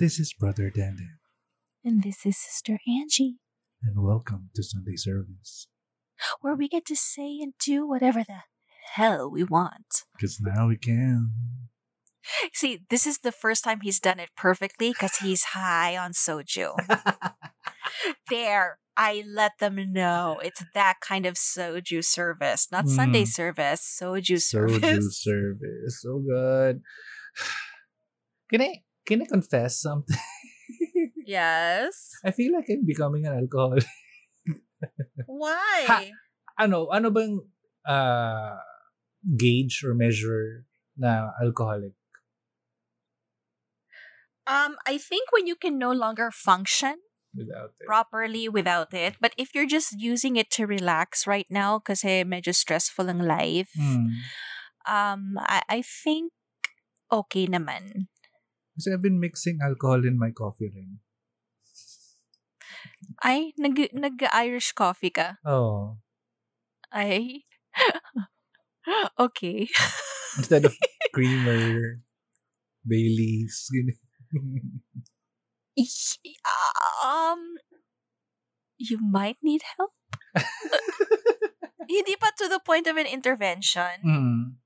This is Brother Dandan, And this is Sister Angie, and welcome to Sunday service. where we get to say and do whatever the hell we want. Because now we can. See, this is the first time he's done it perfectly because he's high on soju. there, I let them know it's that kind of soju service, not Sunday Mm. service, soju Soju service. service. So good. Can I can I confess something? yes. I feel like I'm becoming an alcoholic. Why? Ano, ano bang uh, gauge or measure na alcoholic? Um, I think when you can no longer function without it? properly without it, but if you're just using it to relax right now kasi medyo stressful ang life, Hmm. um, I, I think okay naman. Kasi I've been mixing alcohol in my coffee rin. Ay, nag, nag-Irish coffee ka? Oh. Ay. okay. Instead of creamer, Baileys. um, you might need help. Hindi pa to the point of an intervention. mm.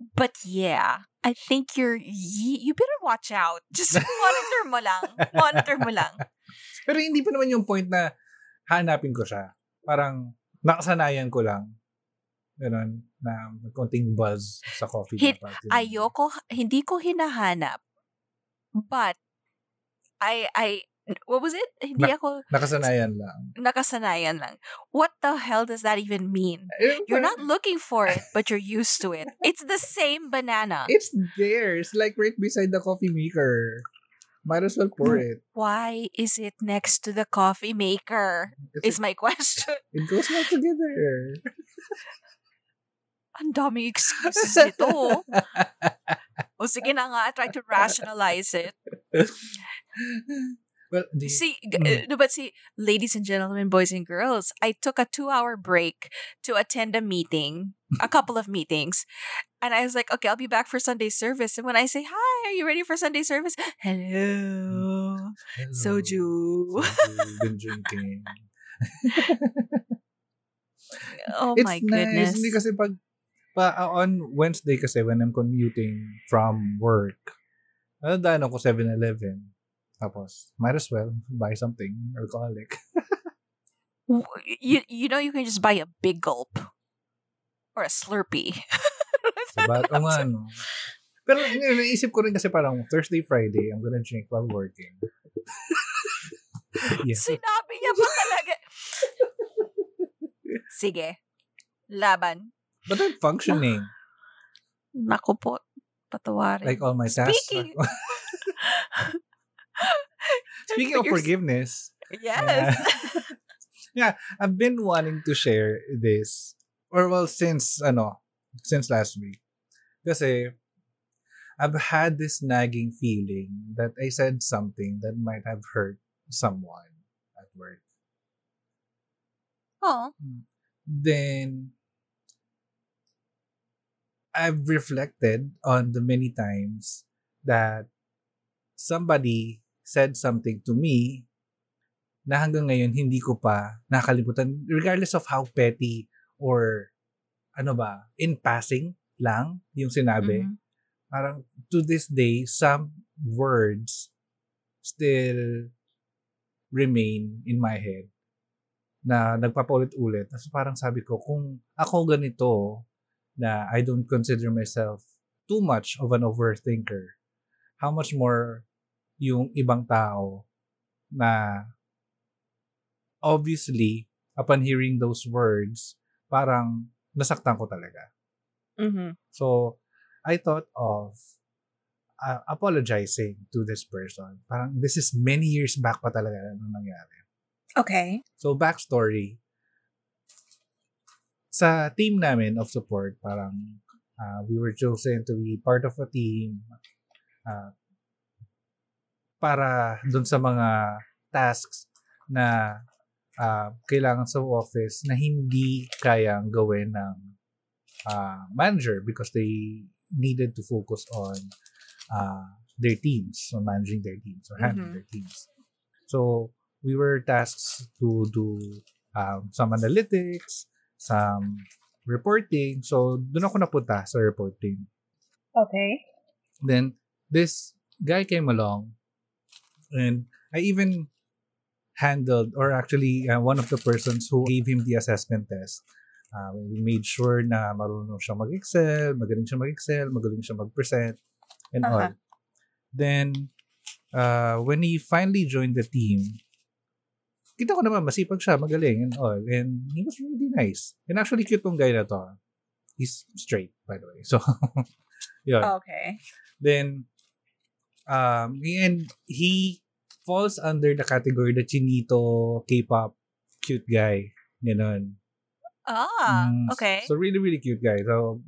But yeah, I think you're, you better watch out. Just monitor mo lang. Monitor mo lang. Pero hindi pa naman yung point na hanapin ko siya. Parang nakasanayan ko lang. Ganun, na may konting buzz sa coffee. Hin-. Ayoko, hindi ko hinahanap. But, I, I, what was it? Hindi Na- ako Nakasanayan lang. nakasanayan lang. What the hell does that even mean? Eh, You're not looking for it, but you're used to it. It's the same banana. It's there. It's like right beside the coffee maker. Might as well pour it. Why is it next to the coffee maker? Kasi Is my question. it goes well together. Ang daming excuses nito. O sige na nga, try to rationalize it. Well, the, See, Mm. uh, no, but see, ladies and gentlemen, boys and girls, I took a two-hour break to attend a meeting, a couple of meetings, and I was like, okay, I'll be back for Sunday service. And when I say, "Hi, are you ready for Sunday service?" Hello, hello. soju. Soju, been drinking. Oh It's my nice. goodness. Hindi kasi pag pa, uh, on Wednesday kasi when I'm commuting from work, nadaan ako 7-Eleven. Tapos, might as well buy something alcoholic. You you know you can just buy a big gulp or a Slurpee. O nga, no? Pero naisip ko rin kasi parang Thursday, Friday, I'm gonna drink while working. yeah. Sinabi niya pa talaga. Sige. Laban. But I'm functioning. Naku po. Patawarin. Like all my tasks. Speaking- Speaking of forgiveness, Yes. yeah, I've been wanting to share this. Or well, since, ano, since last week. Kasi, I've had this nagging feeling that I said something that might have hurt someone at work. Oh. Then, I've reflected on the many times that somebody said something to me na hanggang ngayon hindi ko pa nakalimutan regardless of how petty or ano ba, in passing lang yung sinabi. Mhm. Parang to this day, some words still remain in my head na nagpapaulit-ulit. Tapos parang sabi ko, kung ako ganito, na I don't consider myself too much of an overthinker, how much more yung ibang tao na obviously, upon hearing those words, parang nasaktan ko talaga. Mhm. So, I thought of uh, apologizing to this person. Parang this is many years back pa talaga nung nangyari. Okay. So, backstory. Sa team namin of support, parang uh, we were chosen to be part of a team uh, para dun sa mga tasks na uh, kailangan sa office na hindi kayang gawin ng uh, manager because they needed to focus on uh, their teams, so managing their teams or handling Mhm. their teams. So we were tasked to do um, some analytics, some reporting. So doon ako napunta sa reporting. Okay. Then this guy came along and I even handled or actually uh, one of the persons who gave him the assessment test. Uh, we made sure na marunong siya mag-excel, magaling siya mag-excel, magaling siya mag-present, and all. Uh-huh. Then, uh, when he finally joined the team, kita ko naman masipag siya, magaling, and all. And he was really nice. And actually, cute tong guy na to. He's straight, by the way. So, yun. Okay. Then, um, and he falls under the category the chinito K-pop cute guy. Ganon. Ah, Mm, okay. So, really, really cute guy. So,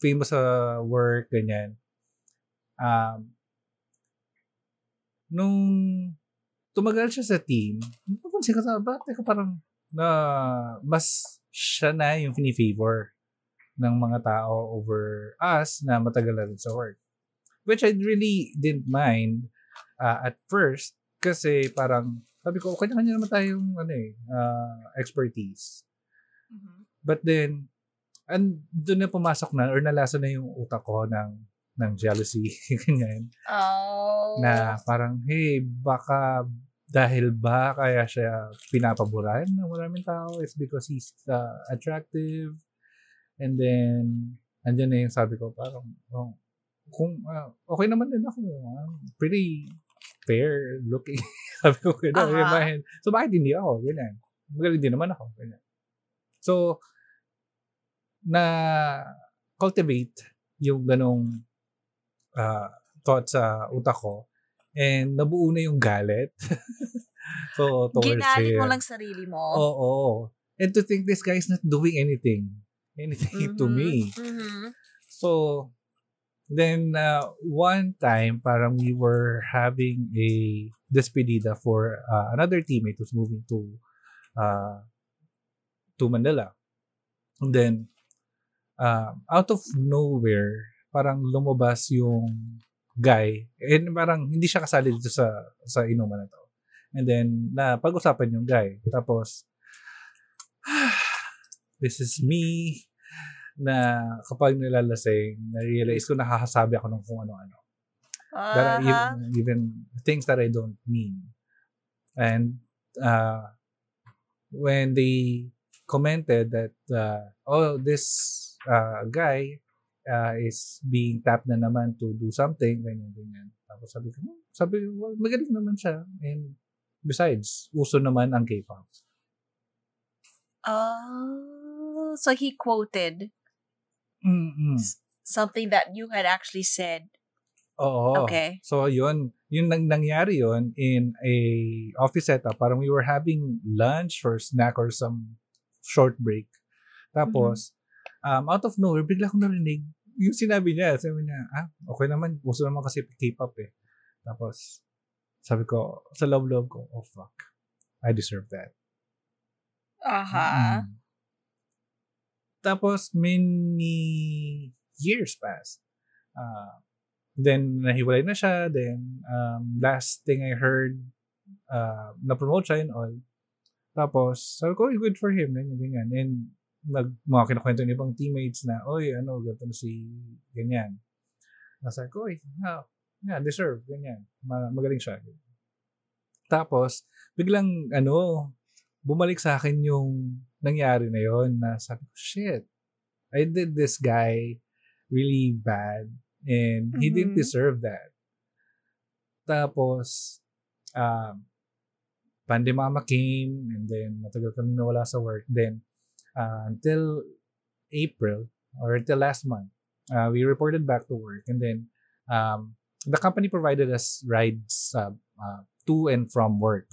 famous sa work, ganyan. Um, nung tumagal siya sa team, napansin ko sa, ba't teka parang na mas siya na yung fini-favor ng mga tao over us na matagal na rin sa work. Which I really didn't mind uh, at first kasi parang sabi ko, kanya-kanya naman tayong ano eh, uh, expertise. Mhm. But then, and doon na pumasok na or nalasa na yung utak ko ng ng jealousy ganyan Oh. na parang hey baka dahil ba kaya siya pinapaboran ng maraming tao it's because he's uh, attractive and then andyan na yung sabi ko parang oh, kung ah, okay naman din ako ah, pretty fair looking sabi ko gano'n Aha. uh mind. so bakit hindi ako ganyan magaling din naman ako ganyan so na cultivate yung ganong uh, thought sa utak ko and nabuo na yung galit so towards Ginalit mo lang sarili mo. Oo. And to think this guy is not doing anything. Anything to Mhm. me. Mhm. So, then uh, one time, parang we were having a despedida for uh, another teammate who's moving to uh, to Manila. And then, uh, out of nowhere, parang lumabas yung guy. And parang hindi siya kasali dito sa sa inuman na to. And then, na pag-usapan yung guy. Tapos, this is me na kapag nilalasing, na-realize ko nakakasabi ako ng kung ano-ano. That I even, even things that I don't mean. And uh, when they commented that, uh, oh, this uh, guy uh, is being tapped na naman to do something, ganyan, ganyan. Tapos sabi ko, "Hmm," sabi ko, well, magaling naman siya. And besides, uso naman ang K-pop. Oh, so he quoted Mm-mm. something that you had actually said. Oo. Okay. So, yun. Yung nang, nangyari yun in a office setup. Parang we were having lunch or snack or some short break. Tapos, um, out of nowhere, bigla akong narinig yung sinabi niya. Sabi niya, ah, okay naman. Gusto naman kasi K-pop eh. Tapos, sabi ko, sa loob-loob ko, oh fuck. I deserve that. Aha. Mm. Tapos, many years passed. Uh, then, nahiwalay na siya. Then, um, last thing I heard, uh, na-promote siya and all. Tapos, sabi ko, "Uy, good for him. Ganyan, ganyan. And, nag, mga kinukwento ng ibang teammates na, oy, ano, ganito na si ganyan. Nasa ko, oy, yeah, yeah, deserve, ganyan. Ma- magaling siya. Tapos, biglang, ano, bumalik sa akin yung nangyari na yon na sabi ko, shit, I did this guy really bad and he didn't Mhm. deserve that. Tapos, um, pandemama came and then matagal kami nawala sa work. Then, uh, until April or until last month, uh, we reported back to work and then um, the company provided us rides uh, uh, to and from work.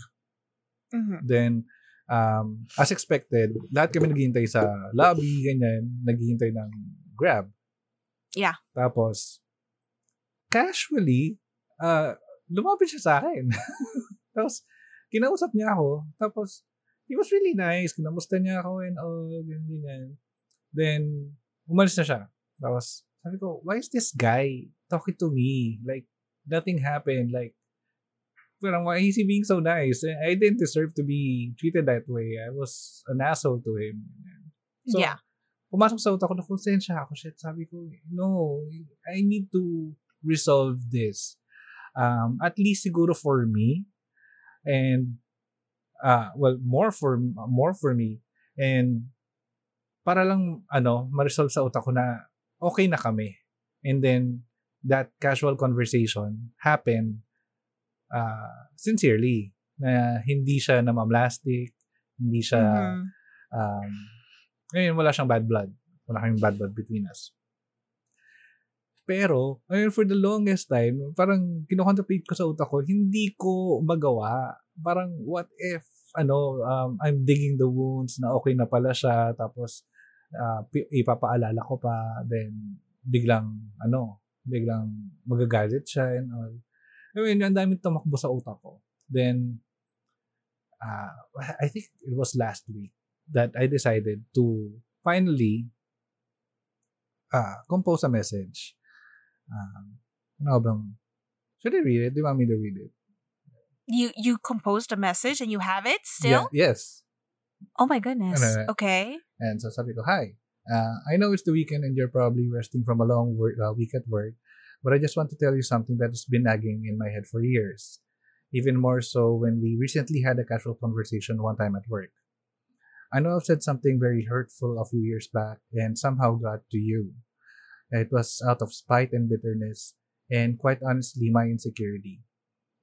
Mhm. Then, um, as expected, lahat kami naghihintay sa lobby, ganyan, naghihintay ng Grab. Yeah. Tapos, casually, uh, lumapit siya sa akin. Tapos, kinausap niya ako. Tapos, he was really nice. Kinamusta niya ako and all, ganyan, ganyan. Then, umalis na siya. Tapos, sabi ko, why is this guy talking to me? Like, nothing happened. Like, parang why is he being so nice? I didn't deserve to be treated that way. I was an asshole to him. So, yeah. pumasok sa utak ko na konsensya ako. Shit, sabi ko, no, I need to resolve this. Um, at least siguro for me. And, uh, well, more for, more for me. And, para lang, ano, ma-resolve sa utak ko na okay na kami. And then, that casual conversation happened uh, sincerely. Na hindi siya namamlastic, hindi siya, Mhm. um, ngayon wala siyang bad blood. Wala kaming bad blood between us. Pero, ayun, for the longest time, parang kinocontemplate ko sa utak ko, hindi ko magawa. Parang, what if, ano, um, I'm digging the wounds na okay na pala siya, tapos, uh, ipapaalala ko pa, then, biglang, ano, biglang magagalit siya and all. I mean, ang daming tumakbo sa utak ko. Then, uh, I think it was last week that I decided to finally uh, compose a message. Um, ano bang, should I read it? Do you want me to read it? You you composed a message and you have it still? Yeah, yes. Oh my goodness. Ano, Okay. And so sabi ko, hi, uh, I know it's the weekend and you're probably resting from a long work, uh, week at work, but I just want to tell you something that has been nagging in my head for years. Even more so when we recently had a casual conversation one time at work. I know I've said something very hurtful a few years back and somehow got to you. It was out of spite and bitterness, and quite honestly, my insecurity.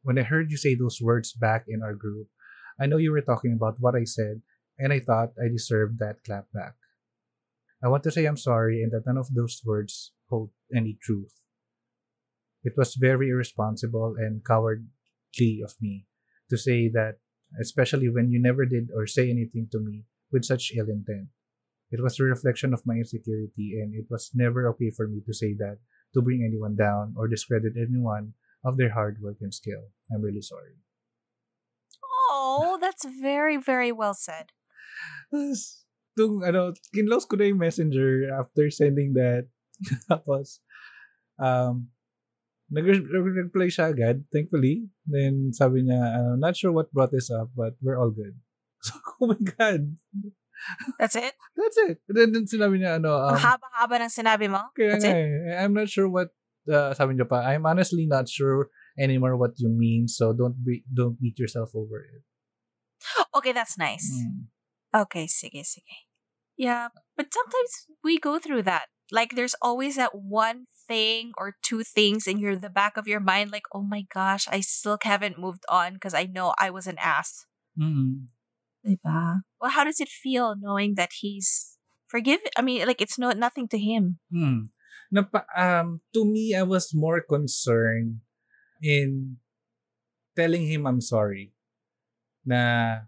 When I heard you say those words back in our group, I know you were talking about what I said, and I thought I deserved that clap back. I want to say I'm sorry and that none of those words hold any truth. It was very irresponsible and cowardly of me to say that, especially when you never did or say anything to me with such ill intent. It was a reflection of my insecurity, and it was never okay for me to say that to bring anyone down or discredit anyone of their hard work and skill. I'm really sorry. Oh, that's very, very well said. Tung, ano, kinlose ko na yung messenger after sending that. Tapos, um, nag-reply siya agad, thankfully. Then, sabi niya, uh, not sure what brought this up, but we're all good. So, oh my God. That's it? That's it. And then, then sinabi niya, ano, um, Ang haba-haba ng sinabi mo? kaya That's nga it? eh, I'm not sure what, uh, sabi niya pa, I'm honestly not sure anymore what you mean, so don't be, don't beat yourself over it. Okay, that's nice. Mm. Okay, sige, sige. Yeah, but sometimes we go through that. Like there's always that one thing or two things in your the back of your mind like, "Oh my gosh, I still haven't moved on because I know I was an ass." Mm. Diba? Well, how does it feel knowing that he's forgive I mean, like it's no nothing to him. Hmm. Napa, um, to me, I was more concerned in telling him I'm sorry. Na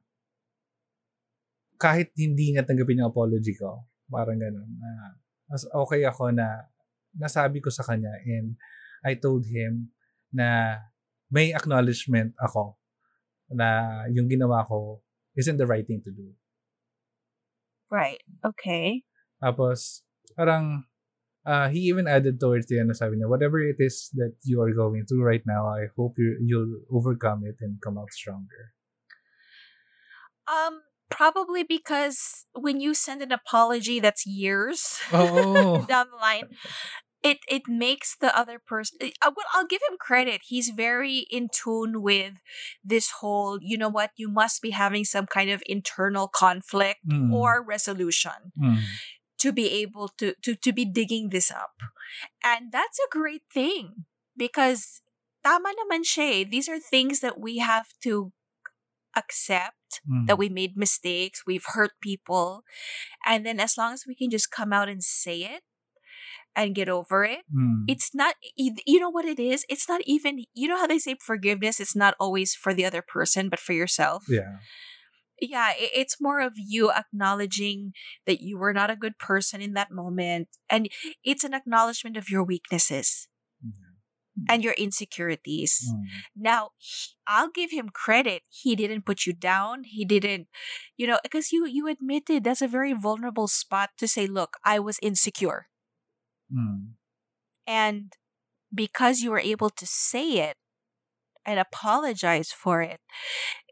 kahit hindi nga tanggapin yung apology ko, parang ganun. Na, mas okay ako na nasabi ko sa kanya and I told him na may acknowledgement ako na yung ginawa ko isn't the right thing to do. Right. Okay. Tapos, parang, uh, he even added towards the end, sabi niya, whatever it is that you are going through right now, I hope you, you'll overcome it and come out stronger. Um probably because when you send an apology that's years Oh. down the line it it makes the other person I will, I'll give him credit he's very in tune with this whole you know what you must be having some kind of internal conflict Mm. or resolution Mm. to be able to to to be digging this up and that's a great thing because tama naman siya eh. these are things that we have to accept Mm. that we made mistakes, we've hurt people. And then as long as we can just come out and say it and get over it, Mm. it's not, you know what it is? It's not even, you know how they say forgiveness it's not always for the other person, but for yourself? Yeah. Yeah, it's more of you acknowledging that you were not a good person in that moment. And it's an acknowledgement of your weaknesses and your insecurities. Mm. Now, he- I'll give him credit. He didn't put you down. He didn't, you know, because you you admitted that's a very vulnerable spot to say, "Look, I was insecure." Mm. And because you were able to say it and apologize for it,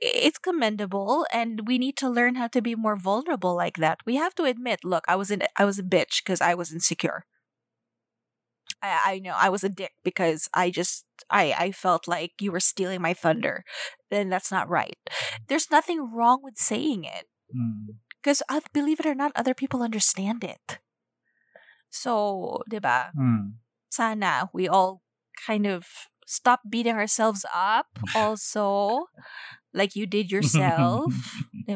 it's commendable and we need to learn how to be more vulnerable like that. We have to admit, look, I was in I was a bitch because I was insecure. I, I know I was a dick because I just I I felt like you were stealing my thunder. Then that's not right. There's nothing wrong with saying it Mm. because believe it or not, other people understand it. So, 'di ba? Mm. Sana we all kind of stop beating ourselves up also like you did yourself, 'di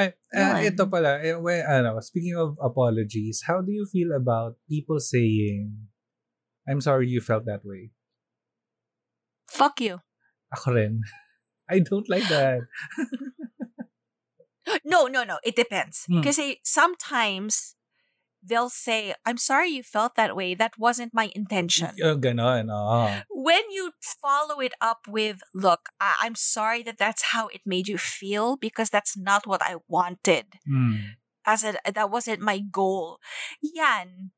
Ay, ah, ito pala, eh, when, ano, speaking of apologies, how do you feel about people saying, I'm sorry you felt that way? Fuck you. Ako rin. I don't like that. No, no, no. It depends. Hmm. Kasi sometimes they'll say, I'm sorry you felt that way. That wasn't my intention. Ganon, oo. When you follow it up with, look, I- I'm sorry that that's how it made you feel because that's not what I wanted. Mm. As a, that wasn't my goal. Yan.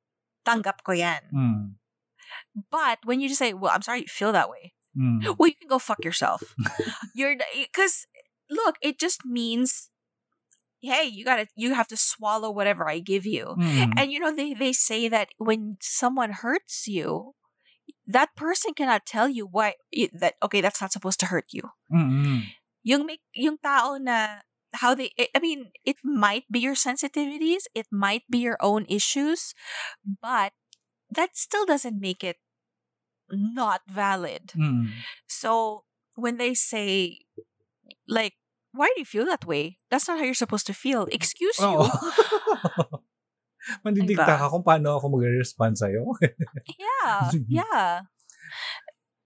Tanggap ko yan. Mm. But when you just say, well, I'm sorry you feel that way. Mm. Well, you can go fuck yourself. You're because look, it just means, hey, you gotta you have to swallow whatever I give you. Mm. And you know they they say that when someone hurts you, that person cannot tell you why that okay that's not supposed to hurt you. Mm-mm. Yung may, yung tao na how they I I mean it might be your sensitivities, it might be your own issues, but that still doesn't make it not valid. Mm. So when they say, like, why do you feel that way? That's not how you're supposed to feel. Excuse you. Mandidikta Diba? ka kung paano ako mag-respond sa'yo. yeah, yeah.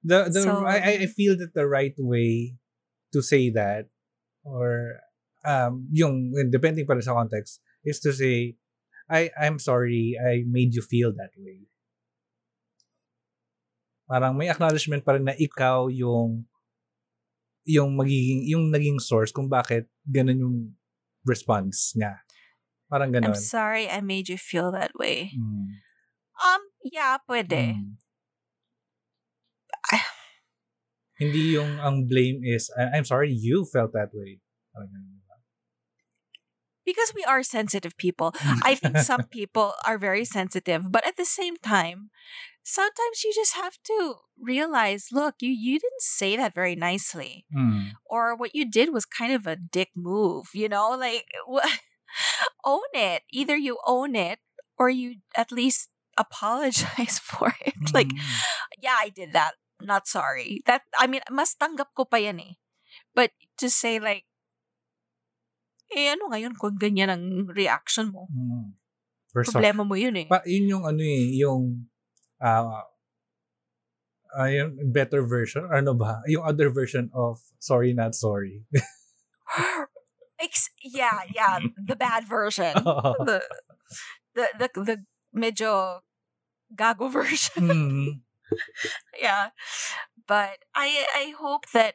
the the So- I I- feel that the right way to say that or um yung depending pa sa context is to say I I'm sorry I made you feel that way. Parang may acknowledgement pa rin na ikaw yung yung magiging yung naging source kung bakit ganun yung response niya. Parang I'm ganun. sorry I made you feel that way. Mm. Um, yeah, pwede. Mm. Hindi yung ang blame is "I- I'm sorry you felt that way. Parang ganun. Because we are sensitive people. I think some people are very sensitive, but at the same time, sometimes you just have to realize, look, you you didn't say that very nicely. Mm. or what you did was kind of a dick move, you know? Like, own it. Either you own it or you at least apologize for it. Like, Mm. yeah, I did that. Not sorry. That, I mean, mas tanggap ko pa yan eh. But to say like, eh, ano ngayon kung ganyan ang reaction mo? Mm. First off, Problema mo yun eh. pa, yun yung ano eh, yung ah, yung better version, or ano ba? Yung other version of sorry not sorry. Ex- yeah, yeah, the bad version. the, the, the, the medyo gago version. mm. yeah but i i hope that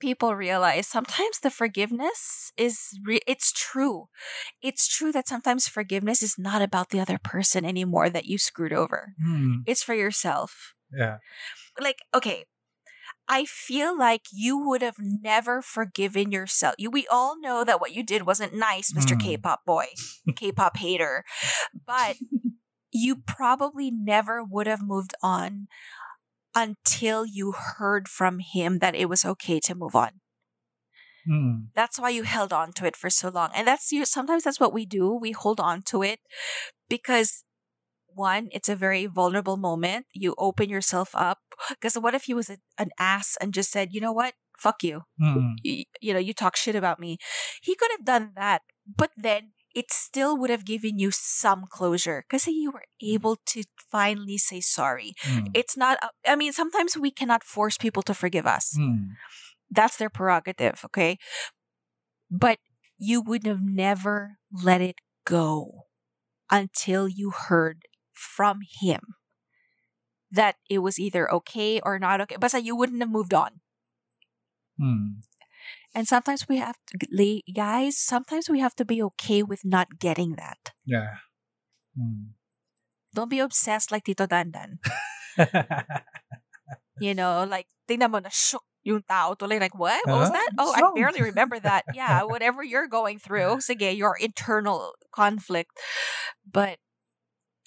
people realize sometimes the forgiveness is re- it's true it's true that sometimes forgiveness is not about the other person anymore that you screwed over Mm. it's for yourself Yeah. like okay I feel like you would have never forgiven yourself. You, we all know that what you did wasn't nice, Mr. Hmm. K-pop boy, K-pop hater. But you probably never would have moved on until you heard from him that it was okay to move on. Mm. That's why you held on to it for so long. And that's you sometimes that's what we do. We hold on to it because one, it's a very vulnerable moment. You open yourself up. Because what if he was a, an ass and just said, you know what? Fuck you. Mm. Y- You know, you talk shit about me. He could have done that. But then it still would have given you some closure because you were able to finally say sorry. Mm. It's not, I mean, sometimes we cannot force people to forgive us Mm. that's their prerogative, okay? But you would have never let it go until you heard from him that it was either okay or not okay. But so you wouldn't have moved on. Mm. And sometimes we have to, guys, sometimes we have to be okay with not getting that. Yeah. Mm. don't be obsessed like Tito Dandan. You know, like tingnan mo na shook yung tao tuloy like what? What was that? Oh, I barely remember that. Yeah, whatever you're going through, sige, your internal conflict. But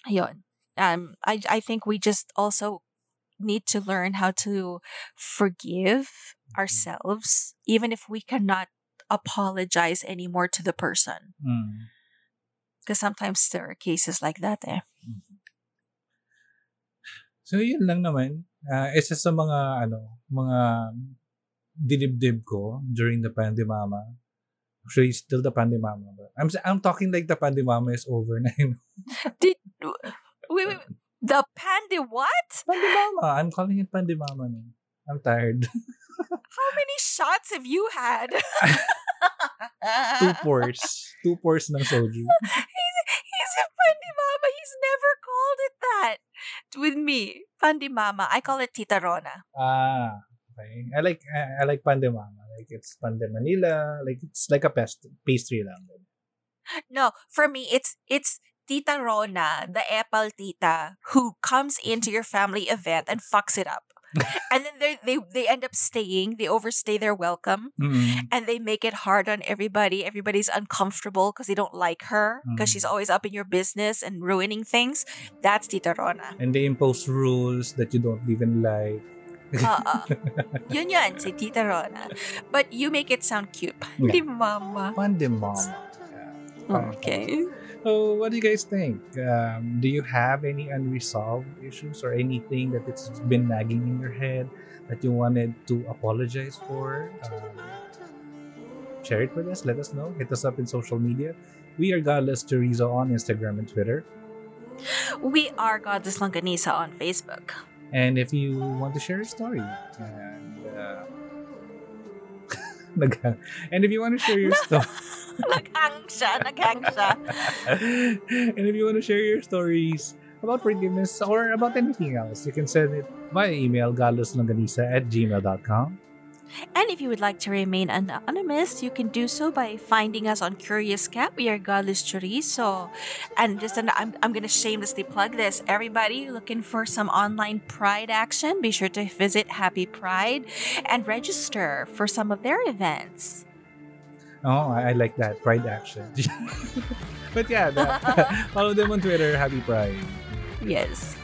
yun. Um I I think we just also need to learn how to forgive ourselves even if we cannot apologize anymore to the person. Mm. Because sometimes there are cases like that eh. So yun lang naman. Ah, isa sa mga ano, mga dinibdib ko during the pandemama. Actually, still the pandemama. But I'm I'm talking like the pandemama is over na yun. Did wait, wait, the pandi what? pandemama. I'm calling it pandemama na. I'm tired. How many shots have you had? Two pours. Two pours ng soju. He's, he's a Pandi Mama. He's never called it that with me. Pandi Mama. I call it Tita Rona. Ah, okay. I like I, I like pandemama. Like it's pande Manila. Like it's like a past, pastry lang. No, for me, it's it's Tita Rona, the Apple Tita, who comes into your family event and fucks it up. and then they they they end up staying. They overstay their welcome. Mm. and they make it hard on everybody. Everybody's uncomfortable because they don't like her because she's Mm. always up in your business and ruining things. That's Tita Rona. And they impose rules that you don't even like. Uh-uh. yun yun, si Tita Rona. But you make it sound cute. Pandi mama. Pandemama. Okay. So, what do you guys think? Um, do you have any unresolved issues or anything that it's been nagging in your head that you wanted to apologize for? Um, share it with us. Let us know. Hit us up in social media. We are Godless Chorizo on Instagram and Twitter. We are Godless Longganisa on Facebook. And if you want to share a story, and uh, and if you want to share your story. naghang siya, naghang siya. and if you want to share your stories about forgiveness or about anything else, you can send it via email godlesslongganisa at gmail.com. And if you would like to remain anonymous, you can do so by finding us on Curious Cat. We are Godless Chorizo. And just an, I'm, I'm going to shamelessly plug this. Everybody looking for some online Pride action, be sure to visit Happy Pride and register for some of their events. Oh, I, I like that. Pride action. but yeah, the, follow them on Twitter. Happy Pride. Yes.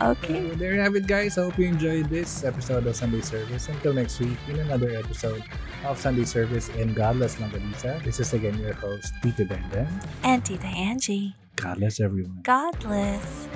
Uh, okay. So there you have it, guys. I hope you enjoyed this episode of Sunday Service. Until next week, in another episode of Sunday Service in Godless Longganisa. This is again your host, Brother Dandan. And Tita Angie. Godless, everyone. Godless.